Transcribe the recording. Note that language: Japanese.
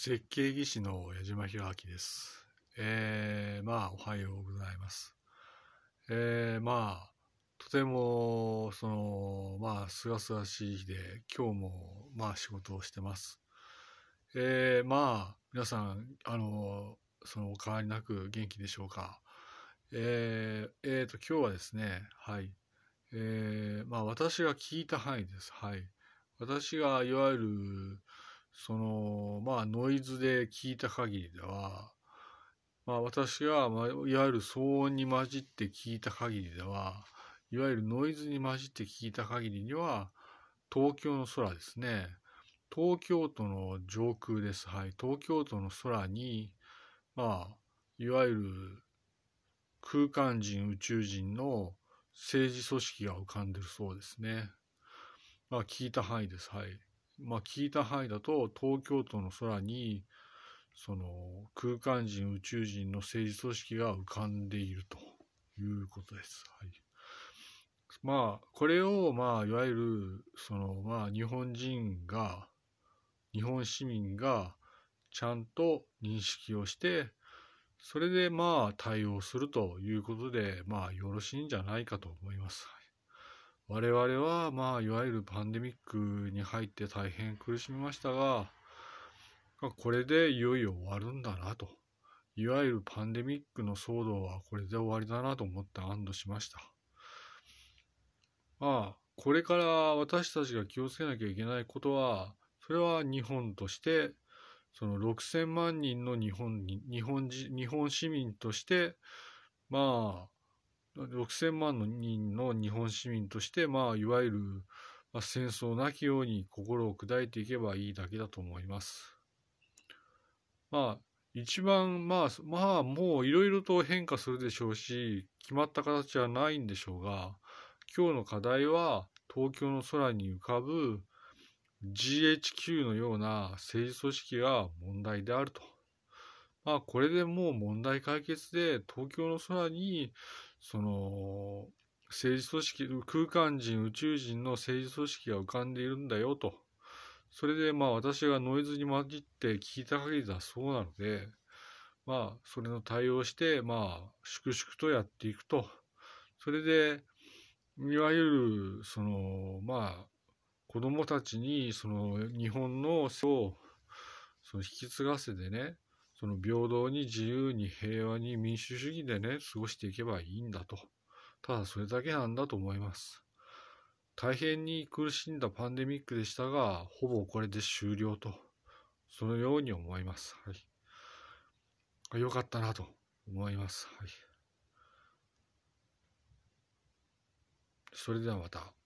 設計技師の矢島弘明です。えー、まあ、おはようございます。えー、まあ、とても、その、まあ、すがすがしい日で、今日も、まあ、仕事をしてます。えー、まあ、皆さん、あの、その、お変わりなく元気でしょうか？えー、えー、と、今日はですね、はい。えー、まあ、私が聞いた範囲です。はい。私が、いわゆる、その、まあ、ノイズで聞いた限りでは、まあ、私が、まあ、いわゆる騒音に混じって聞いた限りでは、いわゆるノイズに混じって聞いた限りには、東京の空ですね。東京都の上空です。はい。東京都の空に、まあ、いわゆる空間人、宇宙人の政治組織が浮かんでるそうですね。まあ、聞いた範囲です。はい。まあ、聞いた範囲だと東京都の空にその空間人宇宙人の政治組織が浮かんでいるということです。はい、まあこれをまあいわゆるそのまあ日本人が日本市民がちゃんと認識をしてそれでまあ対応するということでまあよろしいんじゃないかと思います。我々は、まあ、いわゆるパンデミックに入って大変苦しみましたが、これでいよいよ終わるんだなと。いわゆるパンデミックの騒動はこれで終わりだなと思って安堵しました。まあ、これから私たちが気をつけなきゃいけないことは、それは日本として、その6000万人の日本に、日本人日本市民として、まあ、6000万の人の日本市民として、まあ、いわゆる、まあ、戦争なきように心を砕いていけばいいだけだと思います。まあ、一番、まあ、まあ、もういろいろと変化するでしょうし、決まった形はないんでしょうが、今日の課題は、東京の空に浮かぶ GHQ のような政治組織が問題であると。あ、これでもう問題解決で、東京の空にその政治組織空間人宇宙人の政治組織が浮かんでいるんだよと。それでまあ私がノイズに混じって聞いた限りではそうなのでまあそれの対応してまあ粛々とやっていくと。それでいわゆるそのまあ子供たちにその日本の背をその引き継がせてねその平等に自由に平和に民主主義でね、過ごしていけばいいんだと。ただそれだけなんだと思います。大変に苦しんだパンデミックでしたが、ほぼこれで終了と。そのように思います。はい。よかったなと思います。はい。それではまた。